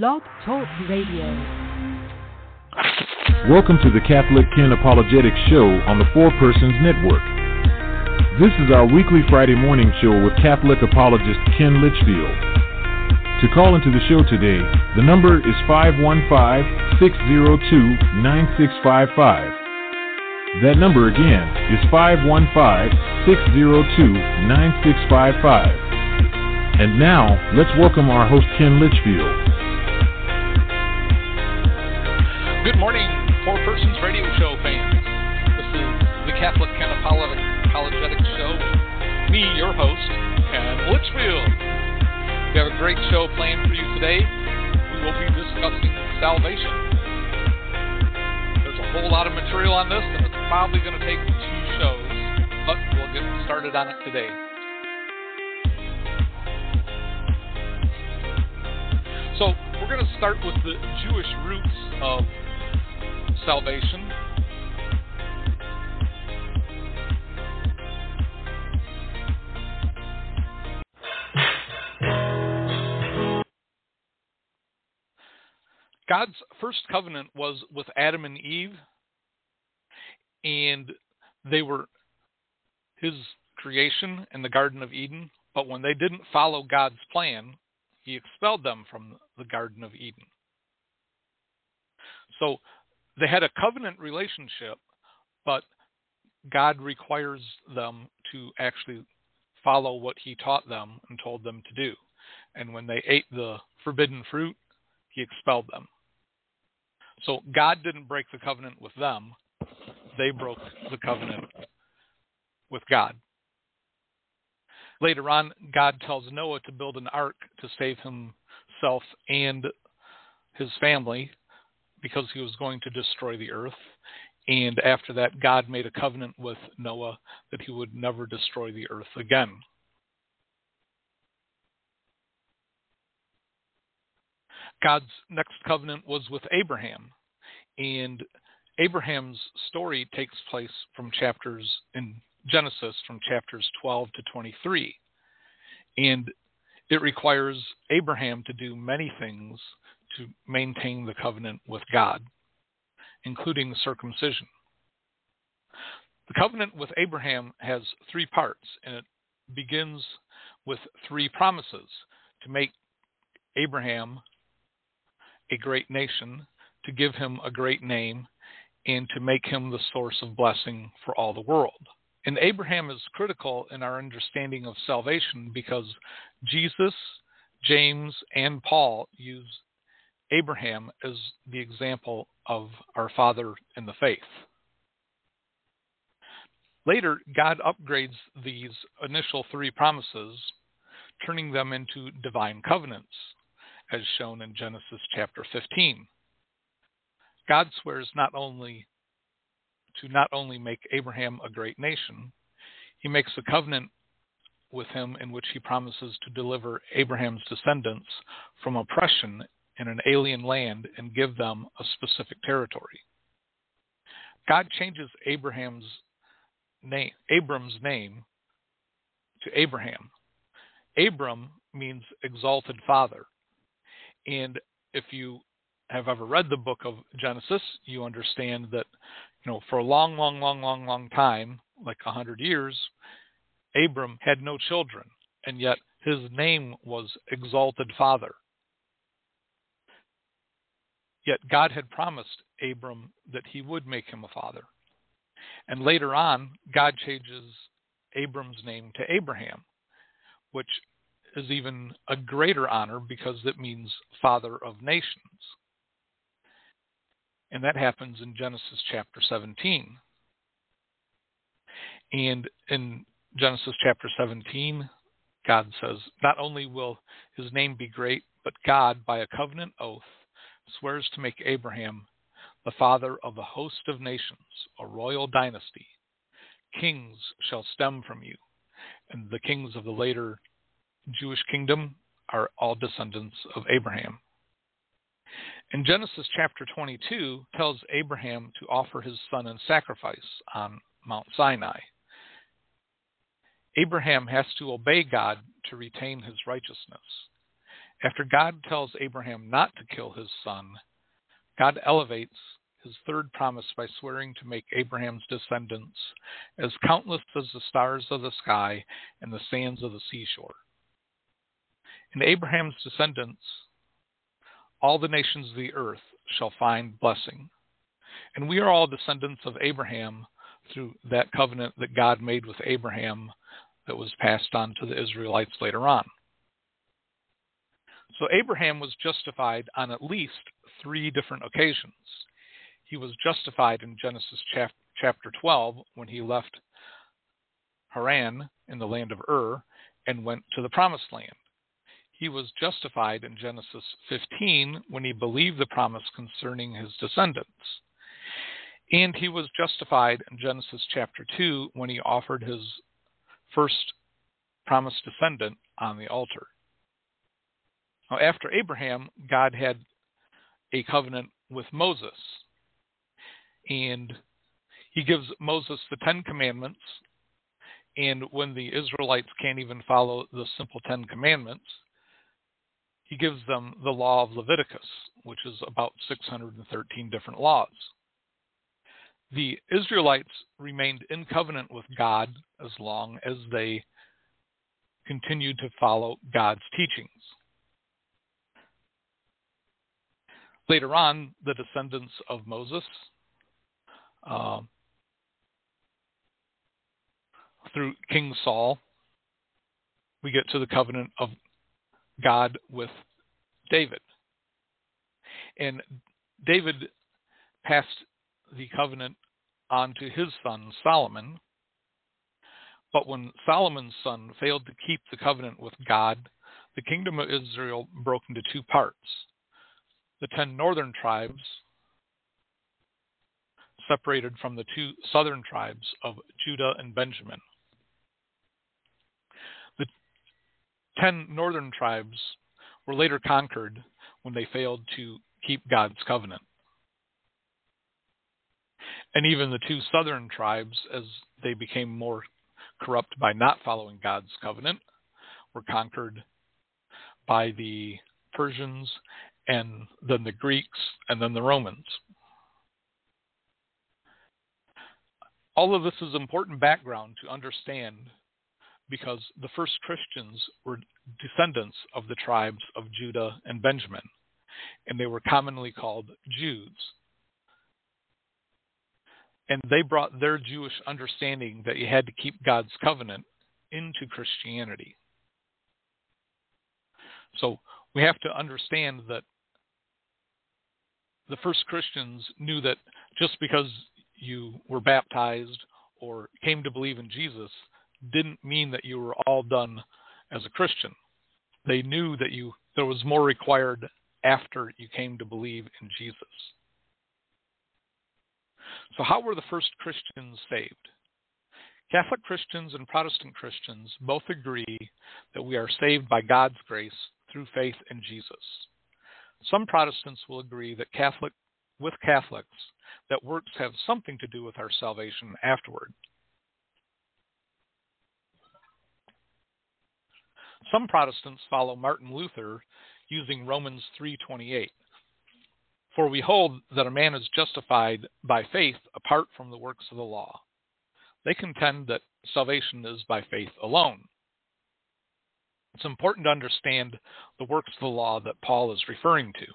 Blog Talk Radio. Welcome to the Katholic Ken Apologetics Show on the Four Persons Network. This is our weekly Friday morning show with Catholic apologist Ken Litchfield. To call into the show today, the number is 515 602 9655. That number again is 515 602 9655. And now, let's welcome our host Ken Litchfield. Good morning, Four Persons Radio Show fans. This is the Katholic Ken Apologetics Show. Me, your host, Ken Litchfield. We have a great show planned for you today. We will be discussing salvation. There's a whole lot of material on this, and it's probably going to take two shows, but we'll get started on it today. So, we're going to start with the Jewish roots of salvation. God's first covenant was with Adam and Eve, and they were his creation in the Garden of Eden. But when they didn't follow God's plan, he expelled them from the Garden of Eden. So they had a covenant relationship, but God requires them to actually follow what he taught them and told them to do. And when they ate the forbidden fruit, he expelled them. So God didn't break the covenant with them, they broke the covenant with God. Later on, God tells Noah to build an ark to save himself and his family because he was going to destroy the earth. And after that, God made a covenant with Noah that he would never destroy the earth again. God's next covenant was with Abraham. And Abraham's story takes place from chapters in Genesis from chapters 12 to 23. And it requires Abraham to do many things to maintain the covenant with God, including circumcision. The covenant with Abraham has three parts, and it begins with three promises to make Abraham a great nation, to give him a great name, and to make him the source of blessing for all the world. And Abraham is critical in our understanding of salvation because Jesus, James, and Paul use Abraham as the example of our father in the faith. Later, God upgrades these initial three promises, turning them into divine covenants, as shown in Genesis chapter 15. God swears not only to not only make Abraham a great nation, he makes a covenant with him in which he promises to deliver Abraham's descendants from oppression in an alien land and give them a specific territory. God changes Abraham's name, Abram's name to Abraham. Abram means exalted father. And if you have ever read the book of Genesis, you understand that, you know, for a long, long, long, long, long time, like a hundred years, Abram had no children, and yet his name was exalted father. Yet God had promised Abram that he would make him a father. And later on, God changes Abram's name to Abraham, which is even a greater honor because it means father of nations. And that happens in Genesis chapter 17. And in Genesis chapter 17, God says, Not only will his name be great, but God, by a covenant oath, swears to make Abraham the father of a host of nations, a royal dynasty. Kings shall stem from you, and the kings of the later Jewish kingdom are all descendants of Abraham. In Genesis chapter 22 tells Abraham to offer his son in sacrifice on Mount Sinai. Abraham has to obey God to retain his righteousness. After God tells Abraham not to kill his son, God elevates his third promise by swearing to make Abraham's descendants as countless as the stars of the sky and the sands of the seashore. In Abraham's descendants, all the nations of the earth shall find blessing. And we are all descendants of Abraham through that covenant that God made with Abraham that was passed on to the Israelites later on. So Abraham was justified on at least three different occasions. He was justified in Genesis chapter 12 when he left Haran in the land of Ur and went to the promised land. He was justified in Genesis 15 when he believed the promise concerning his descendants. And he was justified in Genesis chapter 2 when he offered his first promised descendant on the altar. Now, after Abraham, God had a covenant with Moses. And he gives Moses the Ten Commandments. And when the Israelites can't even follow the simple Ten Commandments, he gives them the law of Leviticus, which is about 613 different laws. The Israelites remained in covenant with God as long as they continued to follow God's teachings. Later on, the descendants of Moses, uh, through King Saul, we get to the covenant of God with David. And David passed the covenant on to his son Solomon. But when Solomon's son failed to keep the covenant with God, the kingdom of Israel broke into two parts the ten northern tribes separated from the two southern tribes of Judah and Benjamin. The ten northern tribes were later conquered when they failed to keep God's covenant. And even the two southern tribes, as they became more corrupt by not following God's covenant, were conquered by the Persians and then the Greeks, and then the Romans. All of this is important background to understand because the first Christians were descendants of the tribes of Judah and Benjamin, and they were commonly called Jews. And they brought their Jewish understanding that you had to keep God's covenant into Christianity. So we have to understand that the first Christians knew that just because you were baptized or came to believe in Jesus didn't mean that you were all done as a Christian. They knew that you there was more required after you came to believe in Jesus. So how were the first Christians saved? Catholic Christians and Protestant Christians both agree that we are saved by God's grace through faith in Jesus. Some Protestants will agree that Catholic with Catholics that works have something to do with our salvation afterward. Some Protestants follow Martin Luther using Romans 3:28. For we hold that a man is justified by faith apart from the works of the law. They contend that salvation is by faith alone. It's important to understand the works of the law that Paul is referring to.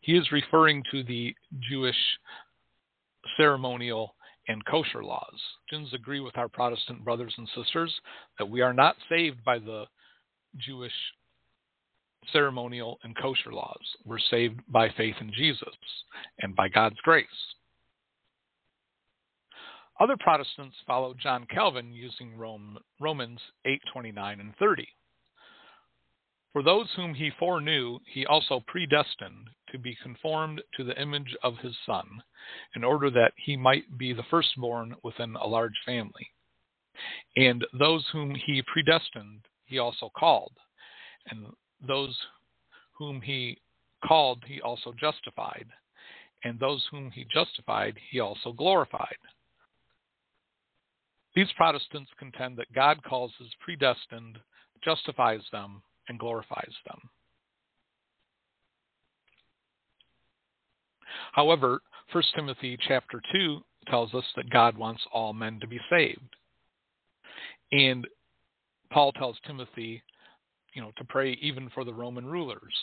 He is referring to the Jewish ceremonial and kosher laws. Christians agree with our Protestant brothers and sisters that we are not saved by the Jewish ceremonial and kosher laws. We're saved by faith in Jesus and by God's grace. Other Protestants follow John Calvin using Rome, Romans 8:29 and 30. For those whom he foreknew, he also predestined to be conformed to the image of his Son, in order that he might be the firstborn within a large family. And those whom he predestined, he also called. And those whom he called, he also justified. And those whom he justified, he also glorified. These Protestants contend that God calls his predestined, justifies them, and glorifies them. However, 1 Timothy chapter 2 tells us that God wants all men to be saved. And Paul tells Timothy, you know, to pray even for the Roman rulers.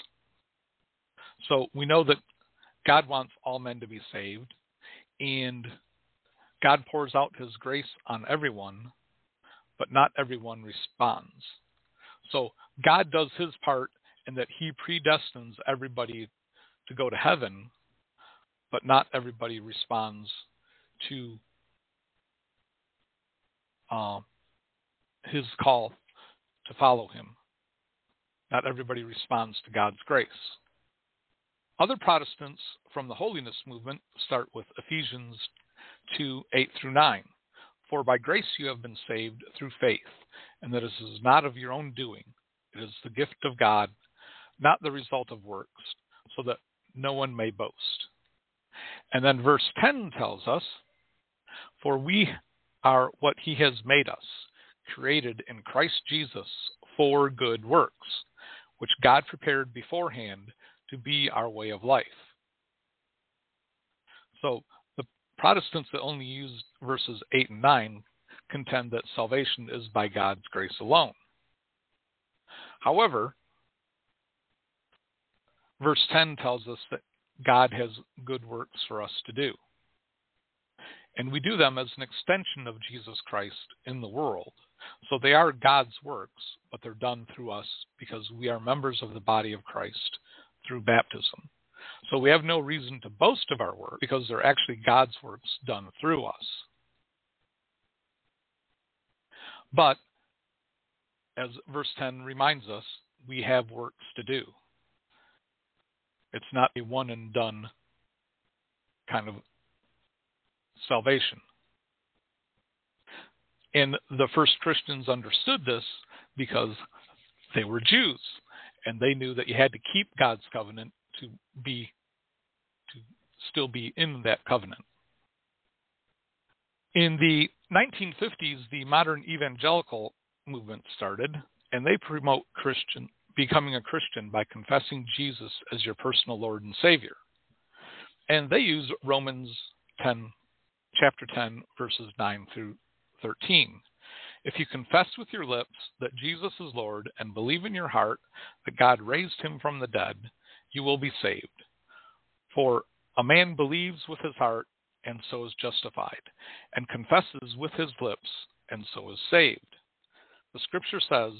So we know that God wants all men to be saved and God pours out his grace on everyone, but not everyone responds. So God does his part in that he predestines everybody to go to heaven, but not everybody responds to uh, his call to follow him. Not everybody responds to God's grace. Other Protestants from the holiness movement start with Ephesians 2 8 through 9. For by grace you have been saved through faith, and that this is not of your own doing. It is the gift of God, not the result of works, so that no one may boast. And then verse 10 tells us, For we are what he has made us, created in Christ Jesus for good works, which God prepared beforehand to be our way of life. So Protestants that only use verses 8 and 9 contend that salvation is by God's grace alone. However, verse 10 tells us that God has good works for us to do. And we do them as an extension of Jesus Christ in the world. So they are God's works, but they're done through us because we are members of the body of Christ through baptism. So we have no reason to boast of our work because they're actually God's works done through us. But, as verse 10 reminds us, we have works to do. It's not a one and done kind of salvation. And the first Christians understood this because they were Jews and they knew that you had to keep God's covenant to be to still be in that covenant. In the 1950s, the modern evangelical movement started, and they promote Christian becoming a Christian by confessing Jesus as your personal Lord and Savior. And they use Romans 10, chapter 10, verses 9 through 13. If you confess with your lips that Jesus is Lord and believe in your heart that God raised him from the dead, you will be saved. For a man believes with his heart and so is justified, and confesses with his lips and so is saved. The scripture says,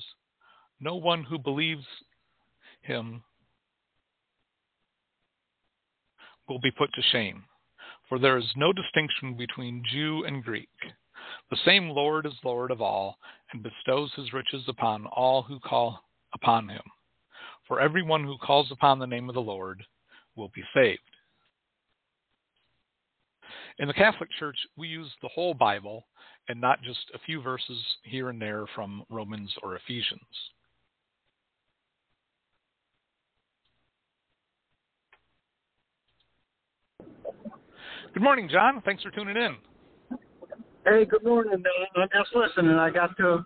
No one who believes him will be put to shame, for there is no distinction between Jew and Greek the same Lord is Lord of all, and bestows his riches upon all who call upon him. For everyone who calls upon the name of the Lord will be saved. In the Catholic Church, we use the whole Bible and not just a few verses here and there from Romans or Ephesians. Good morning, John. Thanks for tuning in. Hey, good morning. Uh, I'm just listening. I got to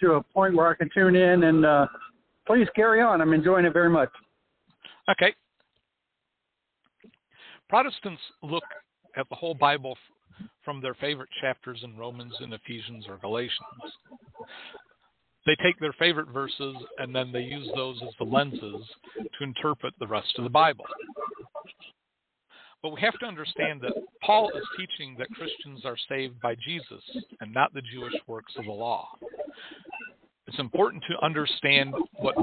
to a point where I can tune in, and uh, please carry on. I'm enjoying it very much. Okay. Protestants look at the whole Bible from their favorite chapters in Romans and Ephesians or Galatians. They take their favorite verses and then they use those as the lenses to interpret the rest of the Bible. But we have to understand that Paul is teaching that Christians are saved by Jesus and not the Jewish works of the law. It's important to understand what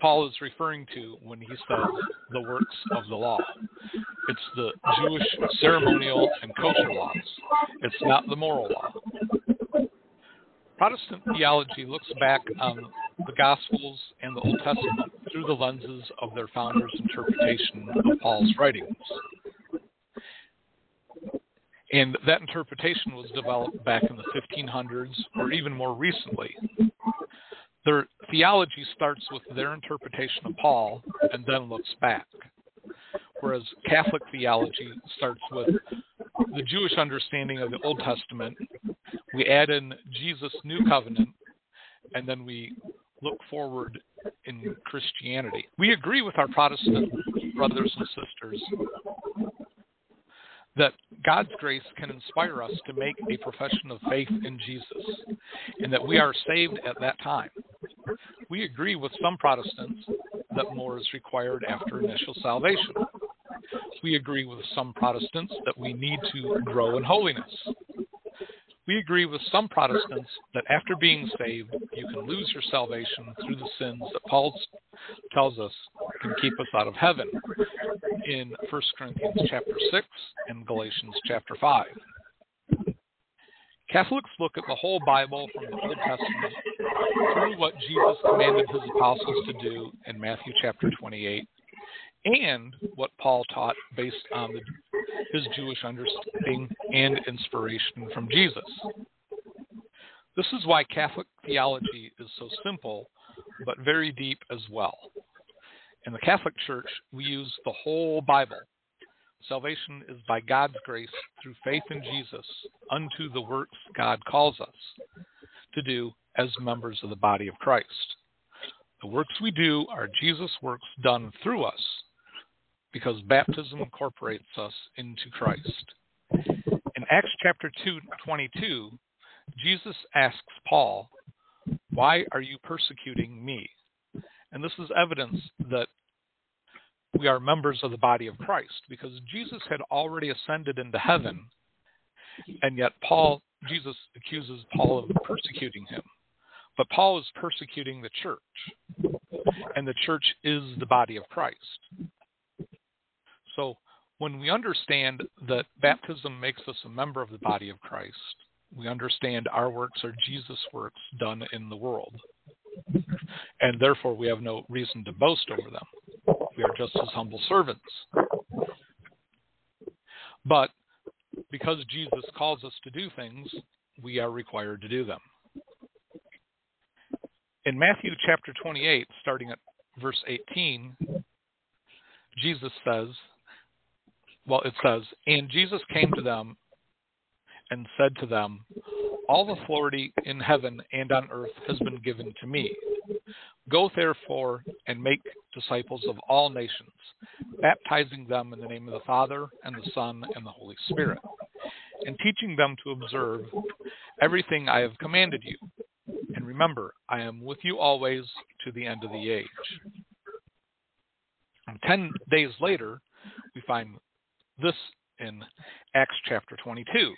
Paul is referring to when he says the works of the law. It's the Jewish ceremonial and kosher laws. It's not the moral law. Protestant theology looks back on the Gospels and the Old Testament through the lenses of their founders' interpretation of Paul's writings. And that interpretation was developed back in the 1500s or even more recently. Their theology starts with their interpretation of Paul and then looks back. Whereas Catholic theology starts with the Jewish understanding of the Old Testament, we add in Jesus' new covenant, and then we look forward in Christianity. We agree with our Protestant brothers and sisters that God's grace can inspire us to make a profession of faith in Jesus and that we are saved at that time. We agree with some Protestants that more is required after initial salvation. We agree with some Protestants that we need to grow in holiness. We agree with some Protestants that after being saved, you can lose your salvation through the sins that Paul tells us can keep us out of heaven in 1 Corinthians chapter 6 and Galatians chapter 5. Catholics look at the whole Bible from the Old Testament through what Jesus commanded his apostles to do in Matthew chapter 28 and what Paul taught based on the, his Jewish understanding and inspiration from Jesus. This is why Catholic theology is so simple but very deep as well. In the Catholic Church, we use the whole Bible. Salvation is by God's grace through faith in Jesus unto the works God calls us to do as members of the body of Christ. The works we do are Jesus' works done through us because baptism incorporates us into Christ. In Acts chapter 2, 22, Jesus asks Paul, Why are you persecuting me? And this is evidence that we are members of the body of Christ because Jesus had already ascended into heaven, and yet Paul, Jesus accuses Paul of persecuting him. But Paul is persecuting the church, and the church is the body of Christ. So when we understand that baptism makes us a member of the body of Christ, we understand our works are Jesus' works done in the world. And therefore, we have no reason to boast over them. We are just his humble servants. But because Jesus calls us to do things, we are required to do them. In Matthew chapter 28, starting at verse 18, Jesus says, well, it says, And Jesus came to them and said to them, All authority in heaven and on earth has been given to me. Go therefore and make disciples of all nations, baptizing them in the name of the Father and the Son and the Holy Spirit, and teaching them to observe everything I have commanded you. And remember, I am with you always to the end of the age. And ten days later, we find this in Acts chapter 22,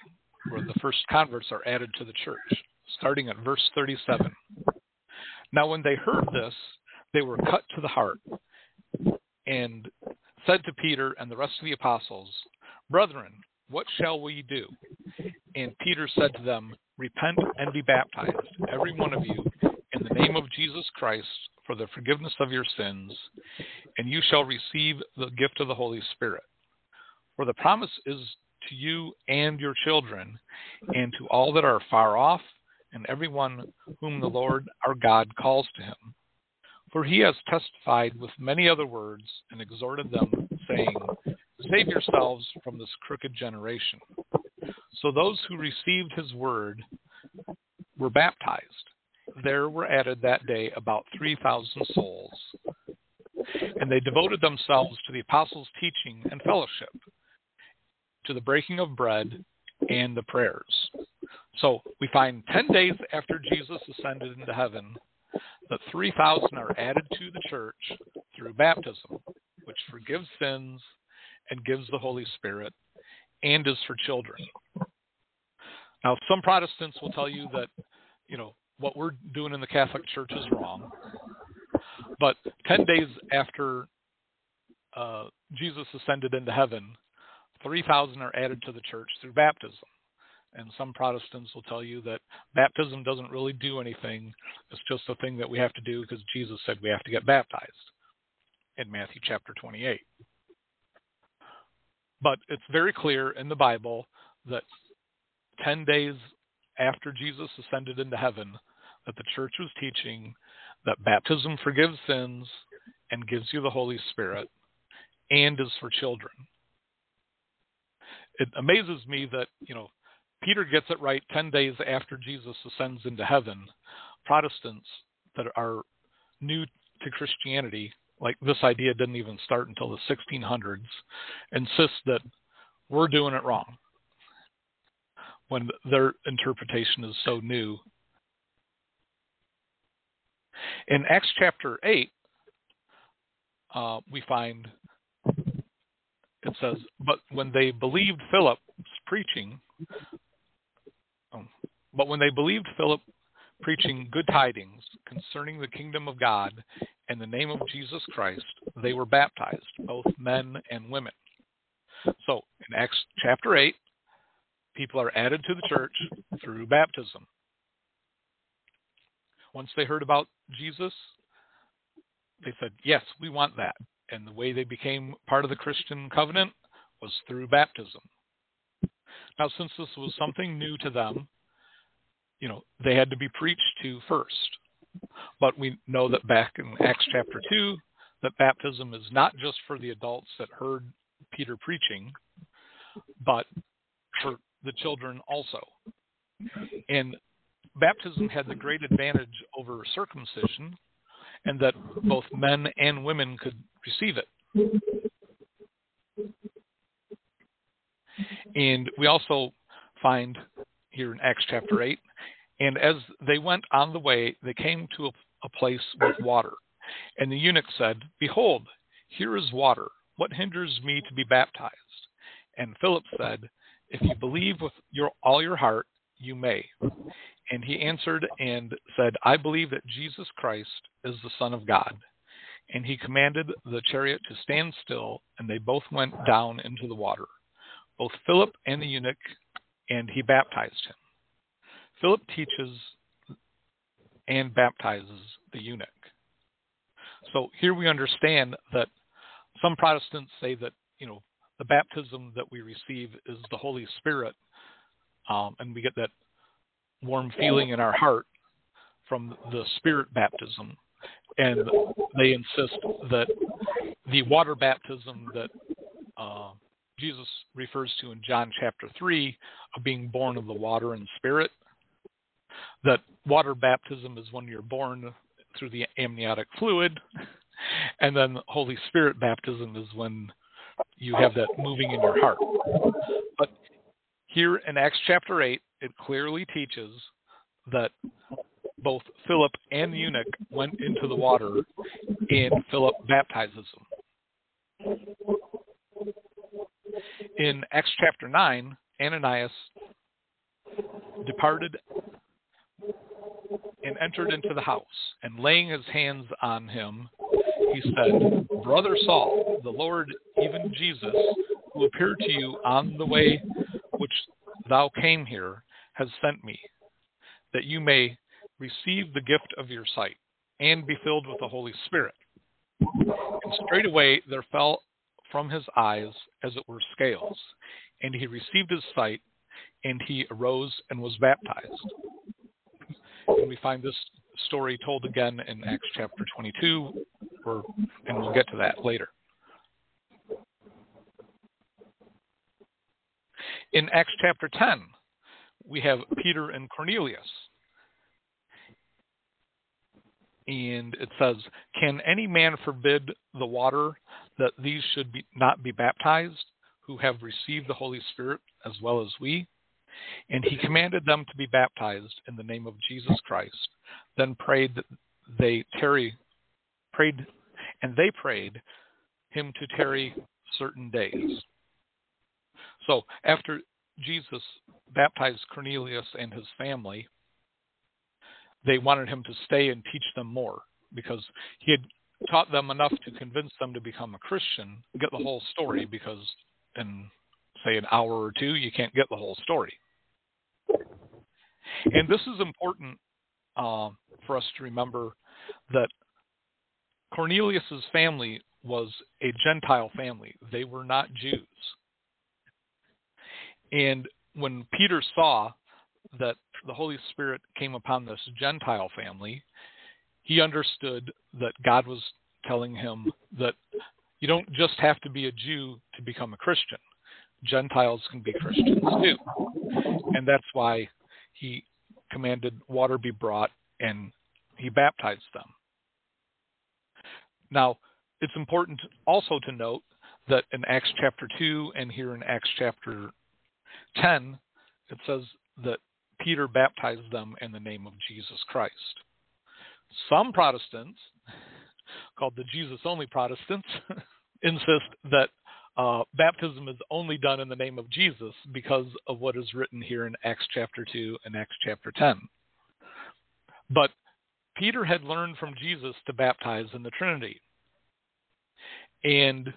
where the first converts are added to the church, starting at verse 37. Now, when they heard this, they were cut to the heart and said to Peter and the rest of the apostles, Brethren, what shall we do? And Peter said to them, Repent and be baptized, every one of you, in the name of Jesus Christ, for the forgiveness of your sins, and you shall receive the gift of the Holy Spirit. For the promise is to you and your children, and to all that are far off, and everyone whom the Lord our God calls to him. For he has testified with many other words, and exhorted them, saying, Save yourselves from this crooked generation. So those who received his word were baptized. There were added that day about 3,000 souls. And they devoted themselves to the apostles' teaching and fellowship to the breaking of bread and the prayers. So we find 10 days after Jesus ascended into heaven that 3,000 are added to the church through baptism, which forgives sins and gives the Holy Spirit and is for children. Now, some Protestants will tell you that, you know, what we're doing in the Catholic Church is wrong. But 10 days after uh, Jesus ascended into heaven, 3,000 are added to the church through baptism. And some Protestants will tell you that baptism doesn't really do anything. It's just a thing that we have to do because Jesus said we have to get baptized in Matthew chapter 28. But it's very clear in the Bible that 10 days after Jesus ascended into heaven, that the church was teaching that baptism forgives sins and gives you the Holy Spirit and is for children it amazes me that you know Peter gets it right 10 days after Jesus ascends into heaven. Protestants that are new to Christianity, like this idea didn't even start until the 1600s, insist that we're doing it wrong when their interpretation is so new. In Acts chapter 8, uh, we find it says, But when they believed Philip's preaching, um, but when they believed Philip preaching good tidings concerning the kingdom of God and the name of Jesus Christ, they were baptized, both men and women. So in Acts chapter 8, people are added to the church through baptism. Once they heard about Jesus, they said, Yes, we want that. And the way they became part of the Christian covenant was through baptism. Now, since this was something new to them, you know, they had to be preached to first. But we know that back in Acts chapter 2, that baptism is not just for the adults that heard Peter preaching, but for the children also. And baptism had the great advantage over circumcision, and that both men and women could receive it. And we also find here in Acts chapter 8, and as they went on the way, they came to a, a place with water. And the eunuch said, Behold, here is water. What hinders me to be baptized? And Philip said, If you believe with your, all your heart, you may. And he answered and said, I believe that Jesus Christ is the Son of God. And he commanded the chariot to stand still, and they both went down into the water, both Philip and the eunuch, and he baptized him. Philip teaches and baptizes the eunuch. So here we understand that some Protestants say that, you know, the baptism that we receive is the Holy Spirit, um, and we get that warm feeling in our heart from the Spirit baptism. And they insist that the water baptism that uh, Jesus refers to in John chapter 3 of being born of the water and Spirit, that water baptism is when you're born through the amniotic fluid, and then Holy Spirit baptism is when you have that moving in your heart. But here in Acts chapter 8, it clearly teaches that both Philip and the eunuch went into the water, and Philip baptizes them. In Acts chapter 9, Ananias departed entered into the house, and laying his hands on him, he said, Brother Saul, the Lord, even Jesus, who appeared to you on the way which thou came here, has sent me, that you may receive the gift of your sight, and be filled with the Holy Spirit. And straightway there fell from his eyes as it were scales, and he received his sight, and he arose and was baptized. And we find this story told again in Acts chapter 22, or, and we'll get to that later. In Acts chapter 10, we have Peter and Cornelius. And it says, Can any man forbid the water that these should be, not be baptized, who have received the Holy Spirit as well as we? And he commanded them to be baptized in the name of Jesus Christ. Then prayed they tarry, prayed, and they prayed him to tarry certain days. So after Jesus baptized Cornelius and his family, they wanted him to stay and teach them more because he had taught them enough to convince them to become a Christian, get the whole story, because in, say, an hour or two, you can't get the whole story. And this is important uh, for us to remember that Cornelius's family was a Gentile family. They were not Jews. And when Peter saw that the Holy Spirit came upon this Gentile family, he understood that God was telling him that you don't just have to be a Jew to become a Christian. Gentiles can be Christians too. And that's why he commanded water be brought and he baptized them. Now, it's important also to note that in Acts chapter 2 and here in Acts chapter 10, it says that Peter baptized them in the name of Jesus Christ. Some Protestants, called the Jesus only Protestants, insist that uh, baptism is only done in the name of Jesus because of what is written here in Acts chapter 2 and Acts chapter 10. But Peter had learned from Jesus to baptize in the Trinity. And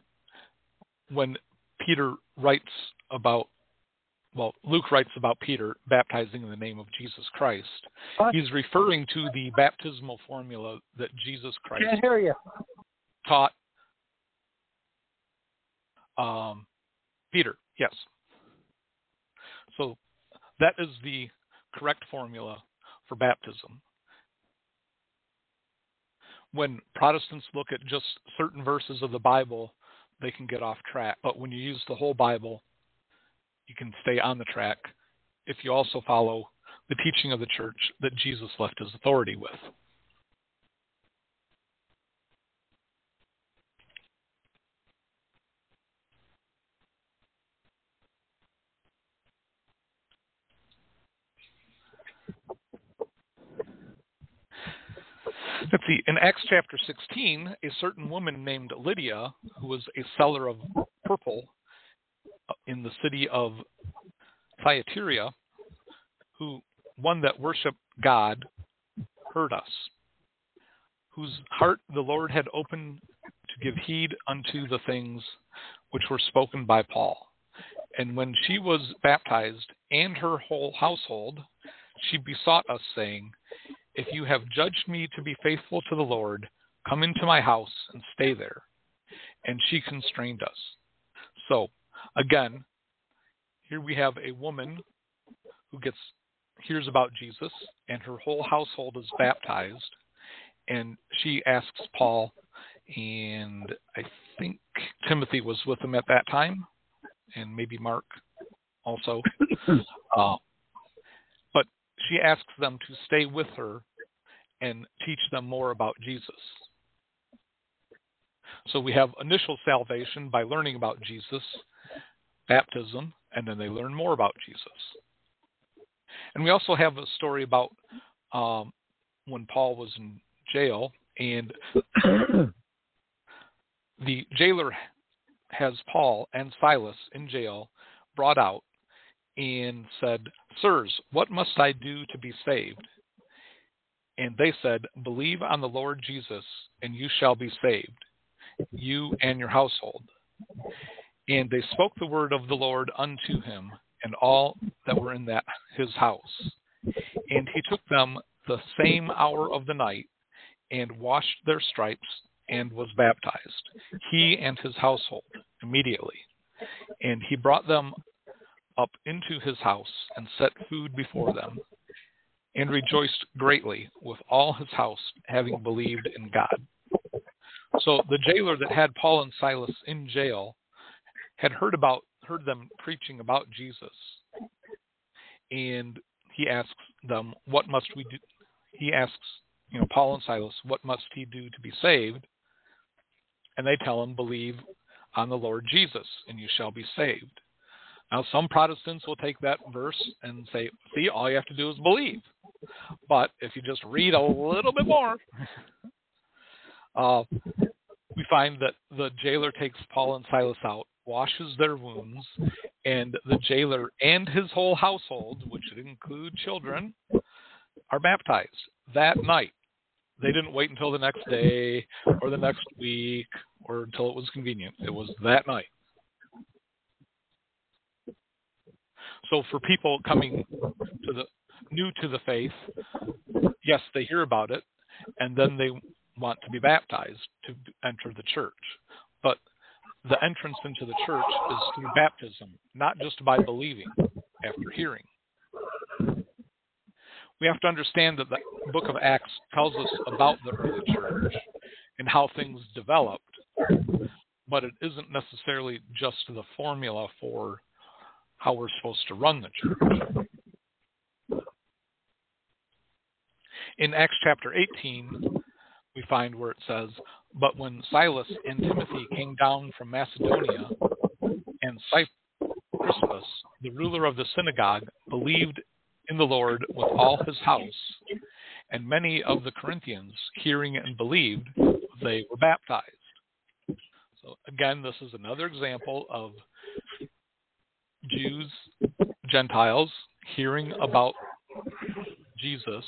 when Peter writes about, well, Luke writes about Peter baptizing in the name of Jesus Christ, he's referring to the baptismal formula that Jesus Christ Can't hear you. taught um, Peter, yes. So that is the correct formula for baptism. When Protestants look at just certain verses of the Bible, they can get off track. But when you use the whole Bible, you can stay on the track if you also follow the teaching of the church that Jesus left his authority with. Let's see. In Acts chapter 16, a certain woman named Lydia, who was a seller of purple uh, in the city of Thyatira, who one that worshiped God, heard us, whose heart the Lord had opened to give heed unto the things which were spoken by Paul. And when she was baptized, and her whole household, she besought us, saying, if you have judged me to be faithful to the Lord, come into my house and stay there. And she constrained us. So, again, here we have a woman who gets hears about Jesus and her whole household is baptized and she asks Paul and I think Timothy was with him at that time and maybe Mark also uh, she asks them to stay with her and teach them more about Jesus. So we have initial salvation by learning about Jesus, baptism, and then they learn more about Jesus. And we also have a story about um, when Paul was in jail, and the jailer has Paul and Silas in jail brought out and said, Sirs, what must I do to be saved? And they said, Believe on the Lord Jesus, and you shall be saved, you and your household. And they spoke the word of the Lord unto him, and all that were in that his house. And he took them the same hour of the night, and washed their stripes, and was baptized, he and his household, immediately. And he brought them up into his house and set food before them, and rejoiced greatly with all his house, having believed in God. So the jailer that had Paul and Silas in jail had heard about heard them preaching about Jesus, and he asks them, "What must we do?" He asks, you know, Paul and Silas, "What must he do to be saved?" And they tell him, "Believe on the Lord Jesus, and you shall be saved." Now, some Protestants will take that verse and say, see, all you have to do is believe. But if you just read a little bit more, uh, we find that the jailer takes Paul and Silas out, washes their wounds, and the jailer and his whole household, which would include children, are baptized that night. They didn't wait until the next day or the next week or until it was convenient. It was that night. So for people coming to the new to the faith, yes, they hear about it, and then they want to be baptized to enter the church. But the entrance into the church is through baptism, not just by believing after hearing. We have to understand that the book of Acts tells us about the early church and how things developed, but it isn't necessarily just the formula for how we're supposed to run the church. In Acts chapter 18, we find where it says, But when Silas and Timothy came down from Macedonia, and Crispus, the ruler of the synagogue, believed in the Lord with all his house, and many of the Corinthians, hearing and believed, they were baptized. So, again, this is another example of Jews, Gentiles, hearing about Jesus,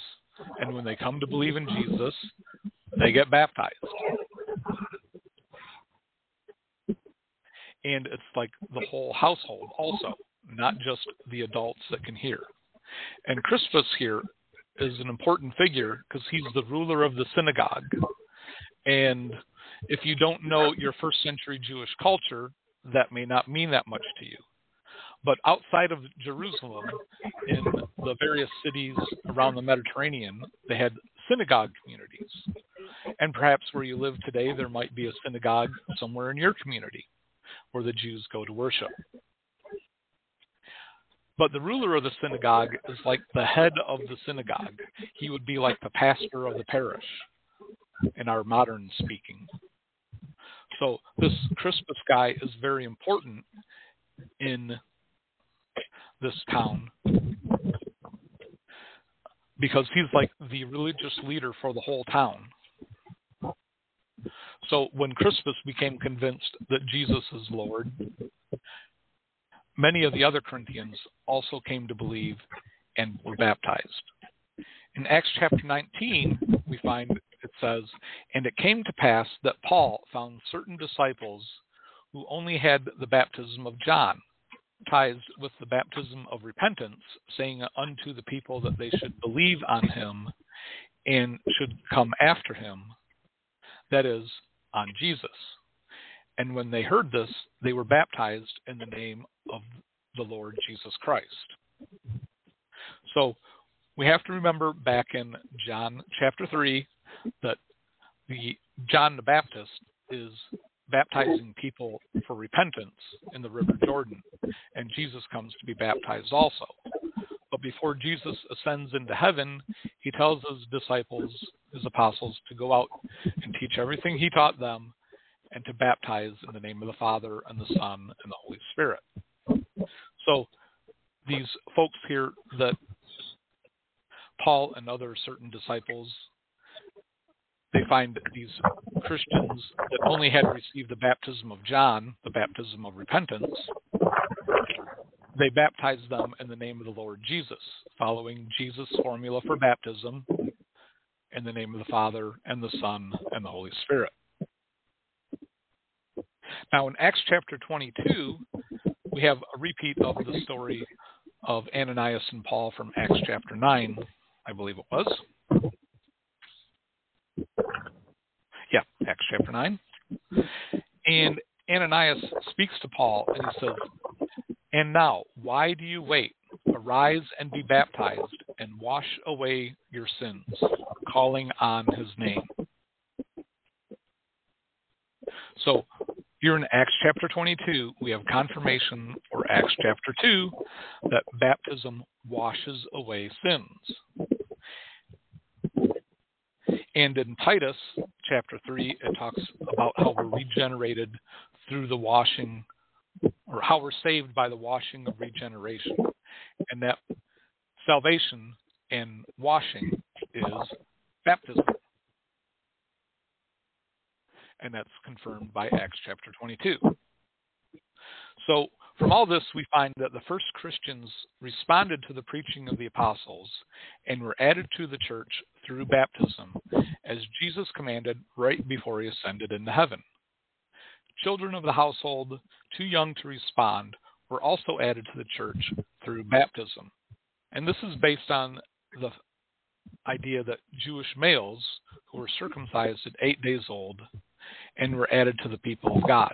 and when they come to believe in Jesus, they get baptized. And it's like the whole household also, not just the adults that can hear. And Crispus here is an important figure because he's the ruler of the synagogue. And if you don't know your first century Jewish culture, that may not mean that much to you. But outside of Jerusalem, in the various cities around the Mediterranean, they had synagogue communities. And perhaps where you live today, there might be a synagogue somewhere in your community where the Jews go to worship. But the ruler of the synagogue is like the head of the synagogue. He would be like the pastor of the parish in our modern speaking. So this Crispus guy is very important in this town because he's like the religious leader for the whole town. So when Crispus became convinced that Jesus is Lord, many of the other Corinthians also came to believe and were baptized. In Acts chapter 19, we find it says, And it came to pass that Paul found certain disciples who only had the baptism of John baptized with the baptism of repentance, saying unto the people that they should believe on him and should come after him, that is, on Jesus. And when they heard this, they were baptized in the name of the Lord Jesus Christ. So we have to remember back in John chapter 3 that the John the Baptist is baptizing people for repentance in the River Jordan, and Jesus comes to be baptized also. But before Jesus ascends into heaven, he tells his disciples, his apostles, to go out and teach everything he taught them and to baptize in the name of the Father and the Son and the Holy Spirit. So these folks here that Paul and other certain disciples they find these Christians that only had received the baptism of John, the baptism of repentance, they baptize them in the name of the Lord Jesus, following Jesus' formula for baptism in the name of the Father and the Son and the Holy Spirit. Now, in Acts chapter 22, we have a repeat of the story of Ananias and Paul from Acts chapter 9, I believe it was. Yeah, Acts chapter 9. And Ananias speaks to Paul and he says, And now, why do you wait? Arise and be baptized and wash away your sins, calling on his name. So, here in Acts chapter 22, we have confirmation for Acts chapter 2 that baptism washes away sins. And in Titus chapter 3, it talks about how we're regenerated through the washing, or how we're saved by the washing of regeneration. And that salvation and washing is baptism. And that's confirmed by Acts chapter 22. So from all this, we find that the first Christians responded to the preaching of the apostles and were added to the church through baptism, as Jesus commanded right before he ascended into heaven. Children of the household, too young to respond, were also added to the church through baptism. And this is based on the idea that Jewish males who were circumcised at eight days old and were added to the people of God.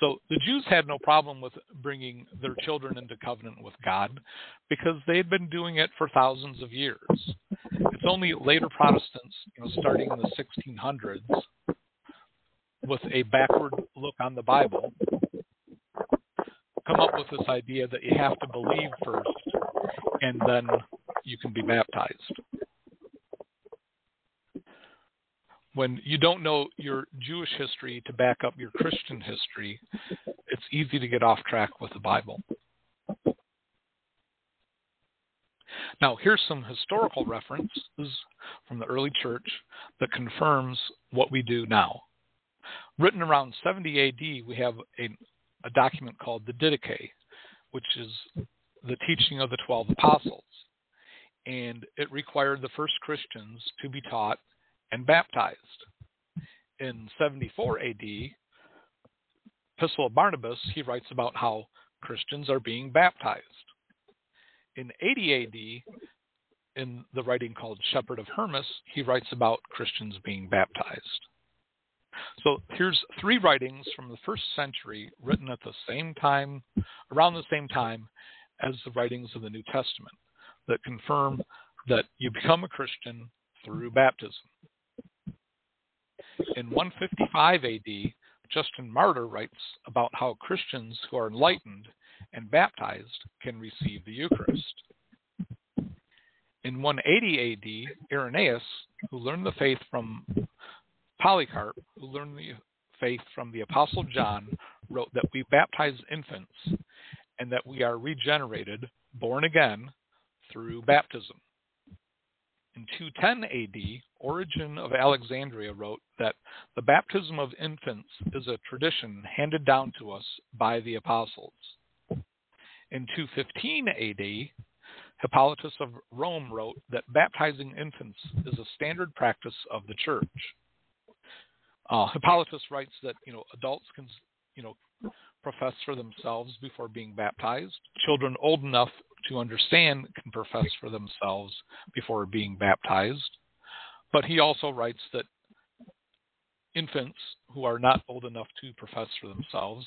So the Jews had no problem with bringing their children into covenant with God because they had been doing it for thousands of years. It's only later Protestants, starting in the 1600s, with a backward look on the Bible, come up with this idea that you have to believe first and then you can be baptized. when you don't know your Jewish history to back up your Christian history, it's easy to get off track with the Bible. Now, here's some historical references from the early church that confirms what we do now. Written around 70 AD, we have a, a document called the Didache, which is the teaching of the 12 apostles. And it required the first Christians to be taught and baptized. In 74 AD, Epistle of Barnabas, he writes about how Christians are being baptized. In 80 AD, in the writing called Shepherd of Hermas, he writes about Christians being baptized. So here's three writings from the first century written at the same time, around the same time as the writings of the New Testament that confirm that you become a Christian through baptism. In 155 AD, Justin Martyr writes about how Christians who are enlightened and baptized can receive the Eucharist. In 180 AD, Irenaeus, who learned the faith from Polycarp, who learned the faith from the Apostle John, wrote that we baptize infants and that we are regenerated, born again, through baptism. In 210 AD, Origen of Alexandria wrote that the baptism of infants is a tradition handed down to us by the apostles. In 215 AD, Hippolytus of Rome wrote that baptizing infants is a standard practice of the church. Uh, Hippolytus writes that you know adults can you know profess for themselves before being baptized. Children old enough to understand can profess for themselves before being baptized. But he also writes that infants who are not old enough to profess for themselves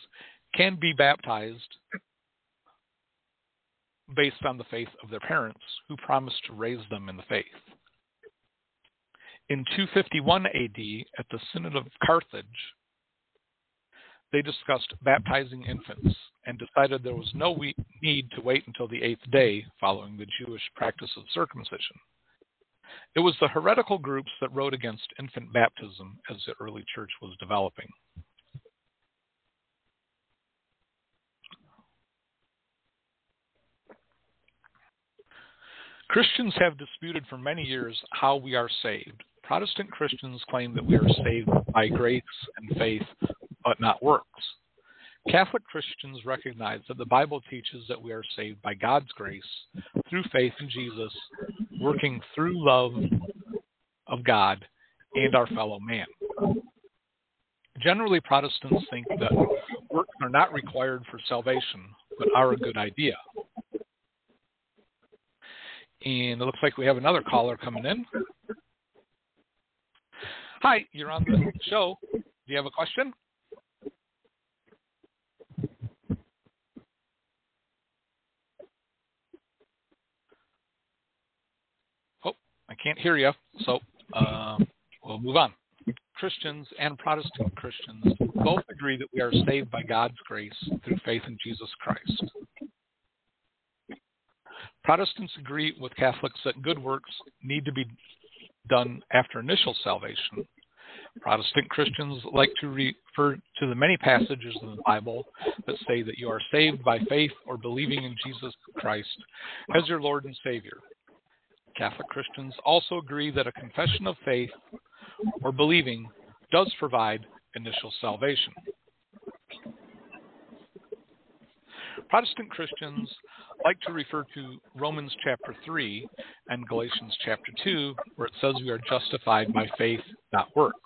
can be baptized based on the faith of their parents who promised to raise them in the faith. In 251 AD, at the Synod of Carthage, they discussed baptizing infants and decided there was no need to wait until the eighth day following the Jewish practice of circumcision. It was the heretical groups that wrote against infant baptism as the early church was developing. Christians have disputed for many years how we are saved. Protestant Christians claim that we are saved by grace and faith, but not works. Catholic Christians recognize that the Bible teaches that we are saved by God's grace through faith in Jesus, working through love of God and our fellow man. Generally, Protestants think that works are not required for salvation, but are a good idea. And it looks like we have another caller coming in. Hi, you're on the show. Do you have a question? Oh, I can't hear you. So uh, we'll move on. Christians and Protestant Christians both agree that we are saved by God's grace through faith in Jesus Christ. Protestants agree with Catholics that good works need to be done after initial salvation. Protestant Christians like to refer to the many passages in the Bible that say that you are saved by faith or believing in Jesus Christ as your Lord and Savior. Catholic Christians also agree that a confession of faith or believing does provide initial salvation. Protestant Christians like to refer to Romans chapter 3 and Galatians chapter 2, where it says we are justified by faith, not works.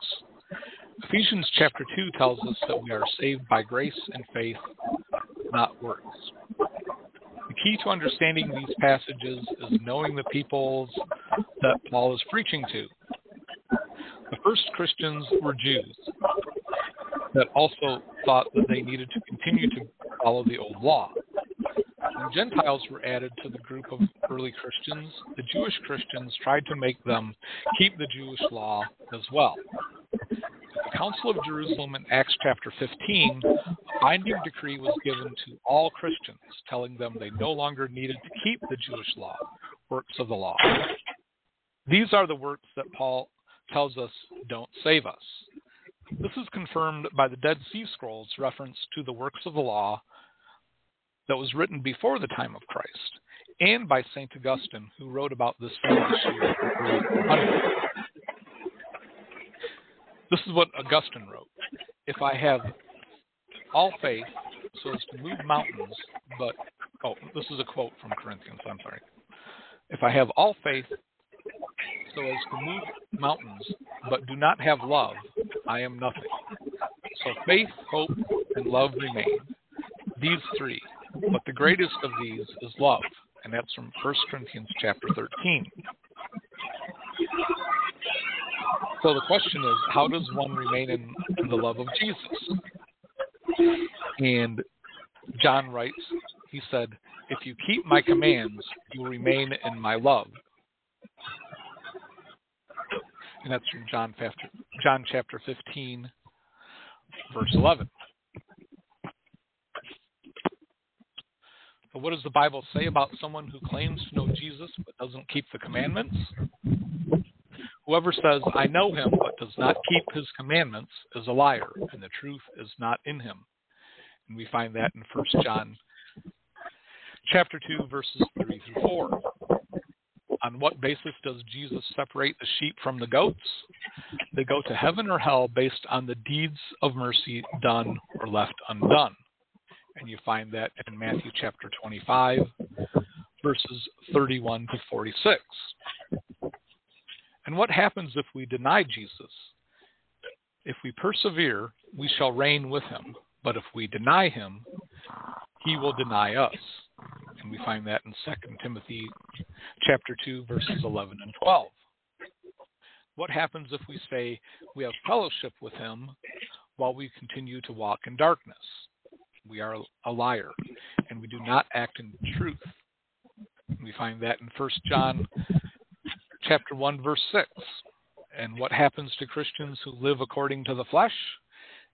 Ephesians chapter 2 tells us that we are saved by grace and faith, not works. The key to understanding these passages is knowing the peoples that Paul is preaching to. The first Christians were Jews that also thought that they needed to continue to follow the old law. Gentiles were added to the group of early Christians, the Jewish Christians tried to make them keep the Jewish law as well. At the Council of Jerusalem in Acts chapter 15, a binding decree was given to all Christians, telling them they no longer needed to keep the Jewish law, works of the law. These are the works that Paul tells us, don't save us. This is confirmed by the Dead Sea Scrolls reference to the works of the law that was written before the time of Christ, and by St. Augustine, who wrote about this issue This is what Augustine wrote. If I have all faith so as to move mountains, but, oh, this is a quote from Corinthians, I'm sorry. If I have all faith so as to move mountains, but do not have love, I am nothing. So faith, hope, and love remain. These three. But the greatest of these is love. And that's from 1 Corinthians chapter 13. So the question is, how does one remain in, in the love of Jesus? And John writes, he said, If you keep my commands, you will remain in my love. And that's from John, John chapter 15, verse 11. What does the Bible say about someone who claims to know Jesus but doesn't keep the commandments? Whoever says, I know him, but does not keep his commandments, is a liar, and the truth is not in him. And we find that in 1 John chapter 2, verses 3 through 4. On what basis does Jesus separate the sheep from the goats? They go to heaven or hell based on the deeds of mercy done or left undone. And you find that in Matthew chapter 25, verses 31 to 46. And what happens if we deny Jesus? If we persevere, we shall reign with him. But if we deny him, he will deny us. And we find that in 2 Timothy chapter 2 verses 11 and 12. What happens if we say we have fellowship with him while we continue to walk in darkness? We are a liar and we do not act in truth. We find that in 1 John chapter 1, verse 6. And what happens to Christians who live according to the flesh?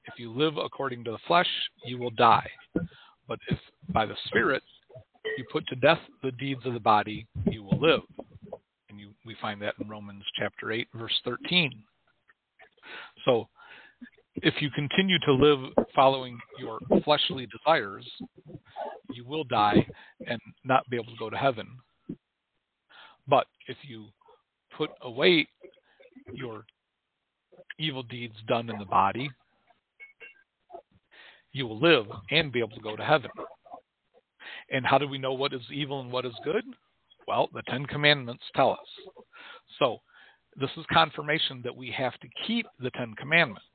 If you live according to the flesh, you will die. But if by the Spirit you put to death the deeds of the body, you will live. And you, we find that in Romans chapter 8, verse 13. So, if you continue to live following your fleshly desires, you will die and not be able to go to heaven. But if you put away your evil deeds done in the body, you will live and be able to go to heaven. And how do we know what is evil and what is good? Well, the Ten Commandments tell us. So, this is confirmation that we have to keep the Ten Commandments.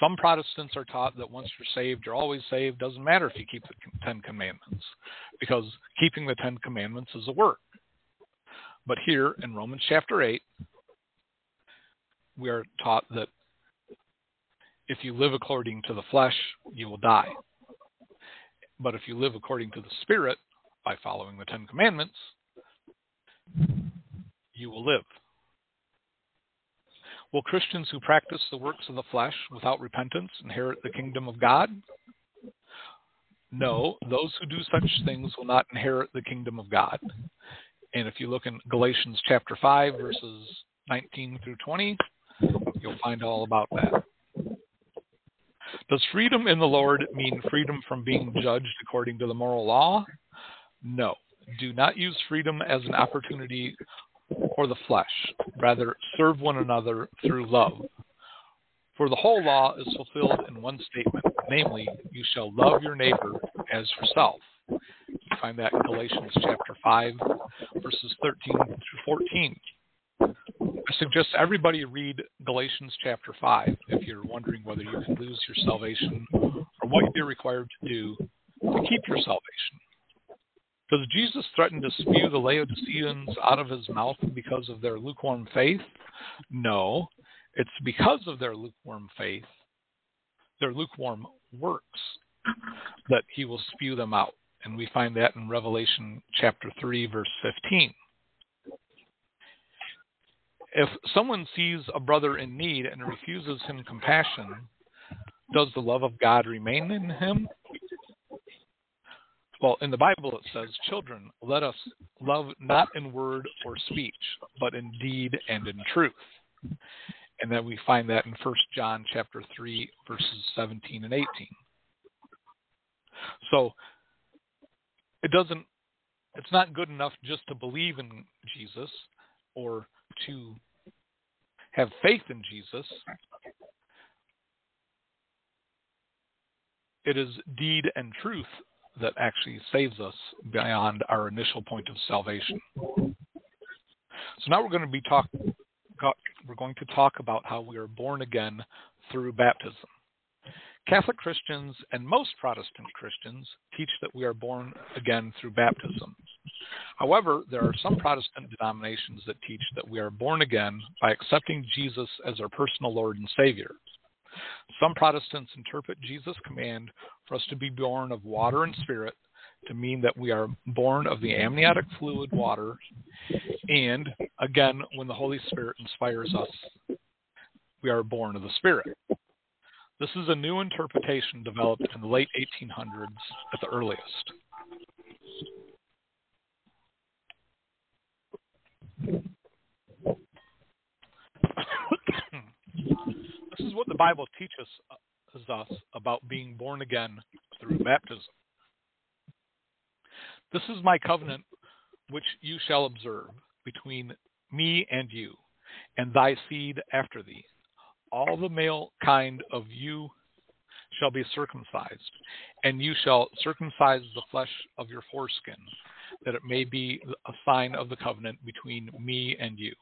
Some Protestants are taught that once you're saved, you're always saved. Doesn't matter if you keep the Ten Commandments, because keeping the Ten Commandments is a work. But here in Romans chapter 8, we are taught that if you live according to the flesh, you will die. But if you live according to the Spirit, by following the Ten Commandments, you will live. Will Christians who practice the works of the flesh without repentance inherit the kingdom of God? No, those who do such things will not inherit the kingdom of God. And if you look in Galatians chapter 5, verses 19 through 20, you'll find all about that. Does freedom in the Lord mean freedom from being judged according to the moral law? No. Do not use freedom as an opportunity for the flesh. Rather, serve one another through love. For the whole law is fulfilled in one statement, namely, you shall love your neighbor as yourself. You find that in Galatians chapter 5, verses 13 through 14. I suggest everybody read Galatians chapter 5 if you're wondering whether you can lose your salvation or what you're required to do to keep your salvation. Does Jesus threaten to spew the Laodiceans out of his mouth because of their lukewarm faith? No. It's because of their lukewarm faith, their lukewarm works, that he will spew them out. And we find that in Revelation chapter 3, verse 15. If someone sees a brother in need and refuses him compassion, does the love of God remain in him? Well, in the Bible it says, "Children, let us love not in word or speech, but in deed and in truth. And then we find that in 1 John chapter 3 verses 17 and 18. So it doesn't it's not good enough just to believe in Jesus or to have faith in Jesus. It is deed and truth that actually saves us beyond our initial point of salvation. So now we're going to be talk, we're going to talk about how we are born again through baptism. Catholic Christians and most Protestant Christians teach that we are born again through baptism. However, there are some Protestant denominations that teach that we are born again by accepting Jesus as our personal Lord and Savior. Some Protestants interpret Jesus' command for us to be born of water and spirit to mean that we are born of the amniotic fluid water, and again, when the Holy Spirit inspires us, we are born of the Spirit. This is a new interpretation developed in the late 1800s at the earliest. This is what the Bible teaches uh, us about being born again through baptism. This is my covenant which you shall observe between me and you, and thy seed after thee. All the male kind of you shall be circumcised, and you shall circumcise the flesh of your foreskin, that it may be a sign of the covenant between me and you.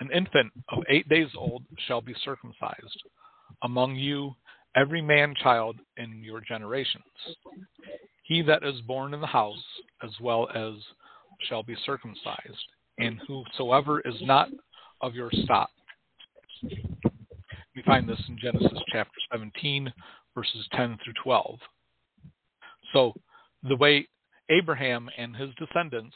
An infant of eight days old shall be circumcised among you, every man child in your generations. He that is born in the house, as well as shall be circumcised, and whosoever is not of your stock. We find this in Genesis chapter 17, verses 10 through 12. So, the way Abraham and his descendants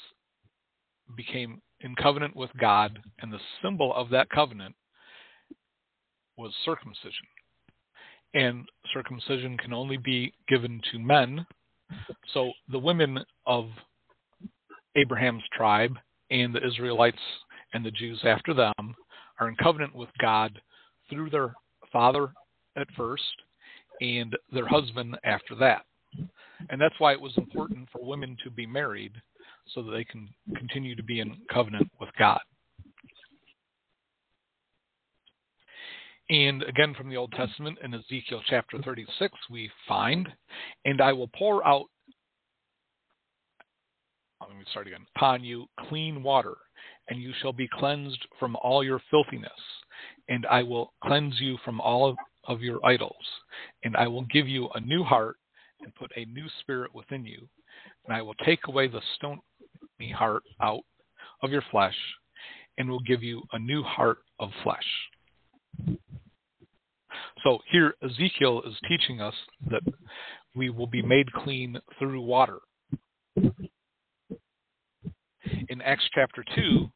became in covenant with God, and the symbol of that covenant was circumcision. And circumcision can only be given to men. So the women of Abraham's tribe and the Israelites and the Jews after them are in covenant with God through their father at first and their husband after that. And that's why it was important for women to be married so that they can continue to be in covenant with God. And again, from the Old Testament in Ezekiel chapter 36, we find, and I will pour out, let me start again, upon you clean water, and you shall be cleansed from all your filthiness, and I will cleanse you from all of, of your idols, and I will give you a new heart and put a new spirit within you, and I will take away the stony heart out of your flesh, and will give you a new heart of flesh. So here, Ezekiel is teaching us that we will be made clean through water. In Acts chapter 2,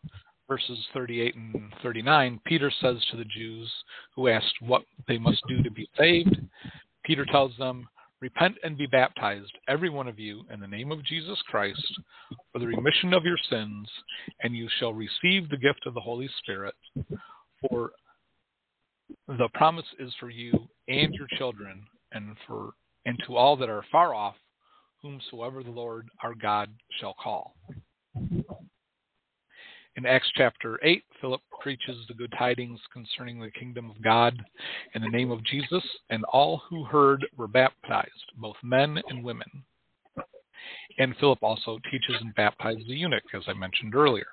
verses 38 and 39, Peter says to the Jews who asked what they must do to be saved, Peter tells them, Repent and be baptized, every one of you, in the name of Jesus Christ, for the remission of your sins, and you shall receive the gift of the Holy Spirit. For the promise is for you and your children, and for and to all that are far off, whomsoever the Lord our God shall call. In Acts chapter 8, Philip preaches the good tidings concerning the kingdom of God in the name of Jesus, and all who heard were baptized, both men and women. And Philip also teaches and baptizes the eunuch, as I mentioned earlier.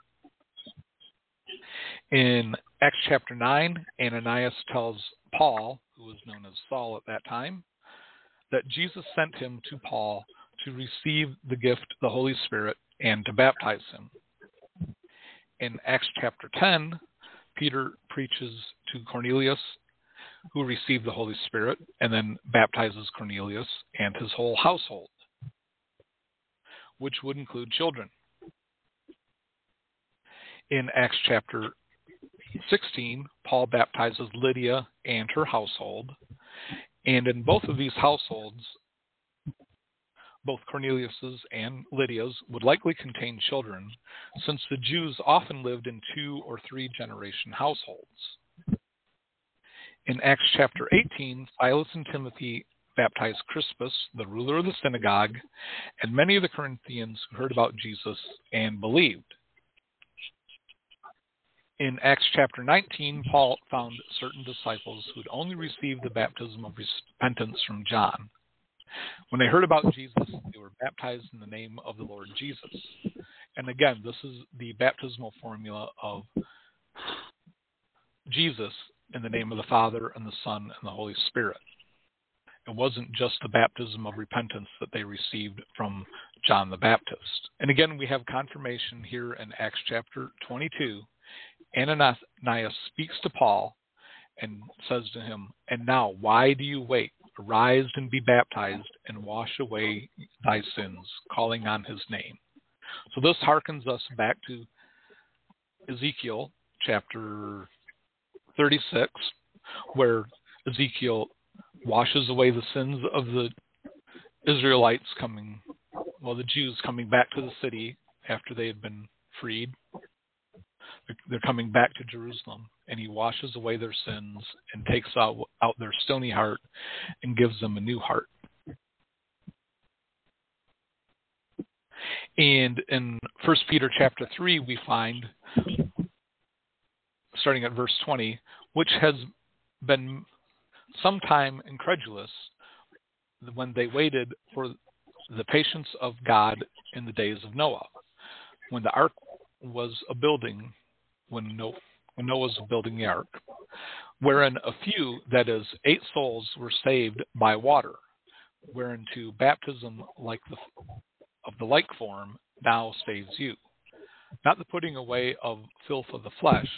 In Acts chapter 9, Ananias tells Paul, who was known as Saul at that time, that Jesus sent him to Paul to receive the gift, the Holy Spirit, and to baptize him in Acts chapter 10, Peter preaches to Cornelius, who received the Holy Spirit, and then baptizes Cornelius and his whole household, which would include children. In Acts chapter 16, Paul baptizes Lydia and her household, and in both of these households, both Cornelius's and Lydia's, would likely contain children, since the Jews often lived in two or three generation households. In Acts chapter 18, Silas and Timothy baptized Crispus, the ruler of the synagogue, and many of the Corinthians heard about Jesus and believed. In Acts chapter 19, Paul found certain disciples who had only received the baptism of repentance from John. When they heard about Jesus, they were baptized in the name of the Lord Jesus. And again, this is the baptismal formula of Jesus in the name of the Father and the Son and the Holy Spirit. It wasn't just the baptism of repentance that they received from John the Baptist. And again, we have confirmation here in Acts chapter 22. Ananias speaks to Paul and says to him, And now, why do you wait? Arise and be baptized and wash away thy sins, calling on his name. So this harkens us back to Ezekiel chapter 36, where Ezekiel washes away the sins of the Israelites coming, well, the Jews coming back to the city after they had been freed. They're coming back to Jerusalem, and he washes away their sins and takes out, out their stony heart and gives them a new heart. And in 1 Peter chapter 3, we find, starting at verse 20, which has been sometime incredulous when they waited for the patience of God in the days of Noah, when the ark was a building, when, when Noah was building the ark, wherein a few, that is, eight souls, were saved by water, wherein to baptism like the, of the like form now saves you. Not the putting away of filth of the flesh,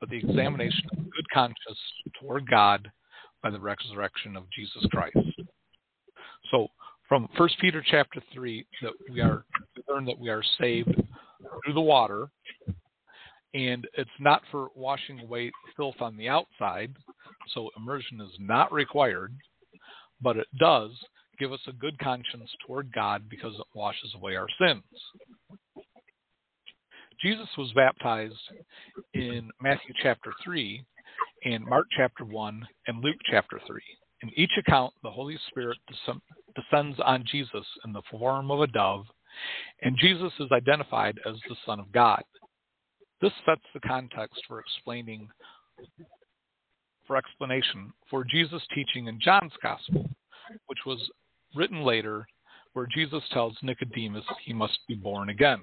but the examination of good conscience toward God by the resurrection of Jesus Christ. So from First Peter chapter 3 that we are we learn that we are saved through the water and it's not for washing away filth on the outside, so immersion is not required, but it does give us a good conscience toward God because it washes away our sins. Jesus was baptized in Matthew chapter 3 and Mark chapter 1 and Luke chapter 3. In each account, the Holy Spirit descends on Jesus in the form of a dove, and Jesus is identified as the Son of God. This sets the context for explaining for explanation for Jesus' teaching in John's Gospel, which was written later, where Jesus tells Nicodemus he must be born again.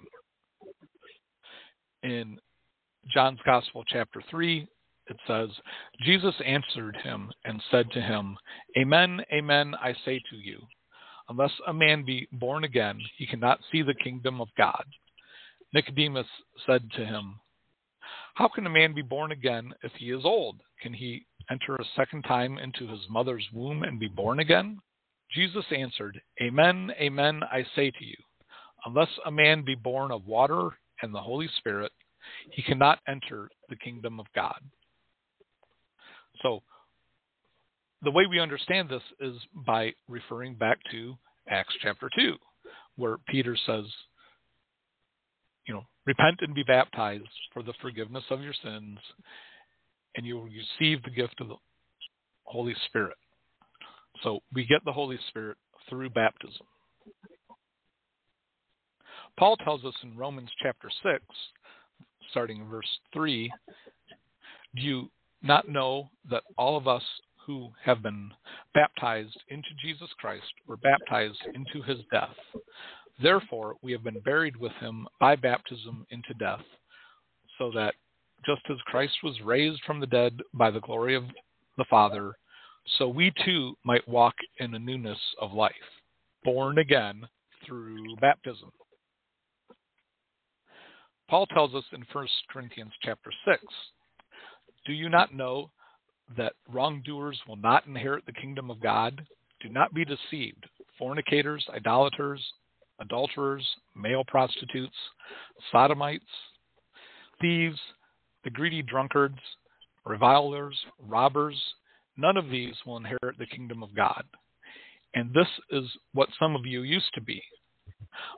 In John's Gospel, chapter 3, it says, Jesus answered him and said to him, Amen, amen, I say to you, unless a man be born again, he cannot see the kingdom of God. Nicodemus said to him, How can a man be born again if he is old? Can he enter a second time into his mother's womb and be born again? Jesus answered, Amen, amen, I say to you, unless a man be born of water and the Holy Spirit, he cannot enter the kingdom of God. So the way we understand this is by referring back to Acts chapter 2, where Peter says, repent and be baptized for the forgiveness of your sins, and you will receive the gift of the Holy Spirit. So we get the Holy Spirit through baptism. Paul tells us in Romans chapter 6, starting in verse 3, do you not know that all of us who have been baptized into Jesus Christ were baptized into his death. Therefore, we have been buried with him by baptism into death, so that just as Christ was raised from the dead by the glory of the Father, so we too might walk in a newness of life, born again through baptism. Paul tells us in 1 Corinthians chapter 6 do you not know that wrongdoers will not inherit the kingdom of God? Do not be deceived. Fornicators, idolaters, adulterers, male prostitutes, sodomites, thieves, the greedy drunkards, revilers, robbers, none of these will inherit the kingdom of God. And this is what some of you used to be.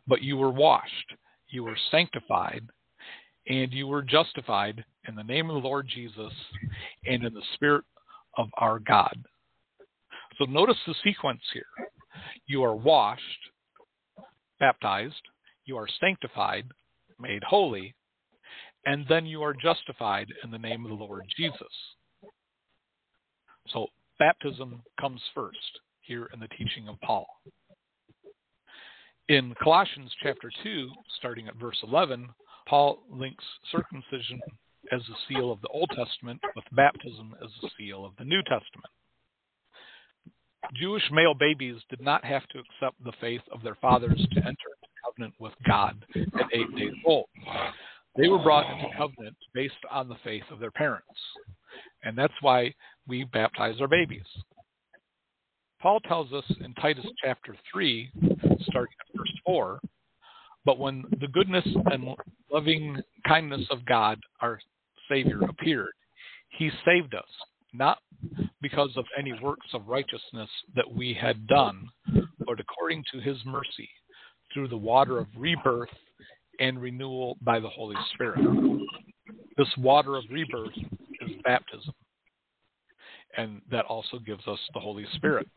But you were washed, you were sanctified, and you were justified in the name of the Lord Jesus and in the Spirit of our God. So notice the sequence here. You are washed, baptized, you are sanctified, made holy, and then you are justified in the name of the Lord Jesus. So baptism comes first here in the teaching of Paul. In Colossians chapter 2, starting at verse 11, Paul links circumcision as a seal of the Old Testament with baptism as a seal of the New Testament. Jewish male babies did not have to accept the faith of their fathers to enter into covenant with God at eight days old. They were brought into covenant based on the faith of their parents. And that's why we baptize our babies. Paul tells us in Titus chapter 3, starting at verse 4, but when the goodness and loving kindness of God, our Savior, appeared, he saved us, not because of any works of righteousness that we had done, but according to his mercy, through the water of rebirth and renewal by the Holy Spirit. This water of rebirth is baptism, and that also gives us the Holy Spirit.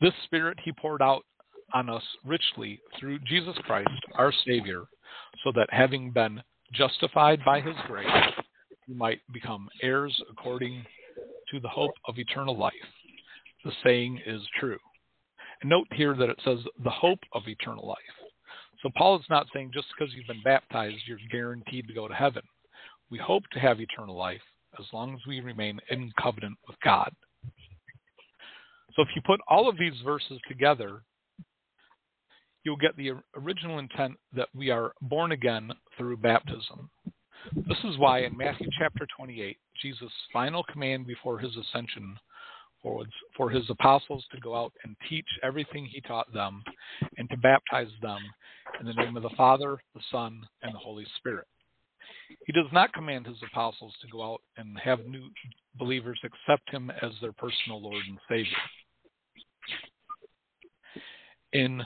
This Spirit he poured out on us richly through Jesus Christ, our Savior, so that having been justified by his grace, we might become heirs according the hope of eternal life. The saying is true. And note here that it says the hope of eternal life. So Paul is not saying just because you've been baptized, you're guaranteed to go to heaven. We hope to have eternal life as long as we remain in covenant with God. So if you put all of these verses together, you'll get the original intent that we are born again through baptism. This is why in Matthew chapter 28, Jesus' final command before his ascension was for his apostles to go out and teach everything he taught them and to baptize them in the name of the Father, the Son, and the Holy Spirit. He does not command his apostles to go out and have new believers accept him as their personal Lord and Savior. In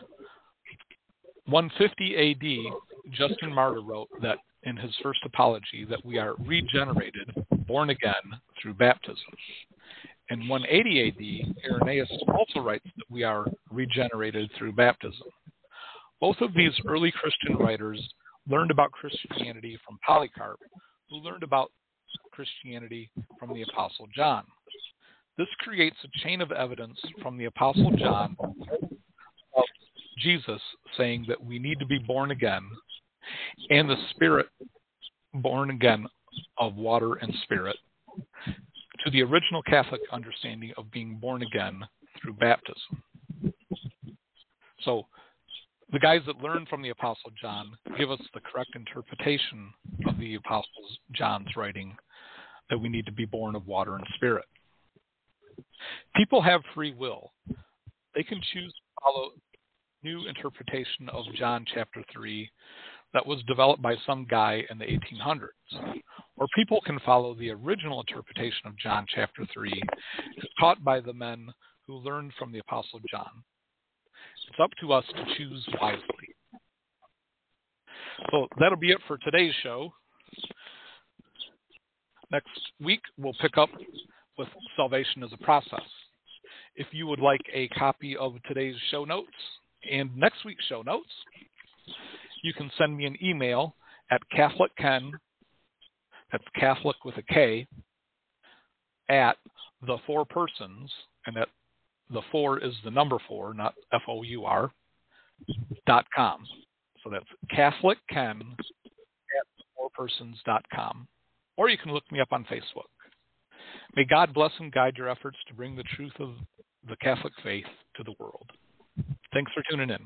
150 AD, Justin Martyr wrote that in his first apology that we are regenerated, born again through baptism. In 180 AD, Irenaeus also writes that we are regenerated through baptism. Both of these early Christian writers learned about Christianity from Polycarp, who learned about Christianity from the Apostle John. This creates a chain of evidence from the Apostle John of Jesus saying that we need to be born again, and the Spirit born again of water and spirit, to the original Catholic understanding of being born again through baptism. So, the guys that learn from the Apostle John give us the correct interpretation of the Apostle John's writing that we need to be born of water and spirit. People have free will. They can choose to follow new interpretation of John chapter 3 that was developed by some guy in the 1800s. Or people can follow the original interpretation of John chapter 3, taught by the men who learned from the Apostle John. It's up to us to choose wisely. So that'll be it for today's show. Next week, we'll pick up with salvation as a process. If you would like a copy of today's show notes and next week's show notes, you can send me an email at KatholicKen, that's Catholic with a K, at the four persons, and that the four is the number four, not F O U R, dot com. So that's KatholicKen at fourpersons.com. Or you can look me up on Facebook. May God bless and guide your efforts to bring the truth of the Catholic faith to the world. Thanks for tuning in.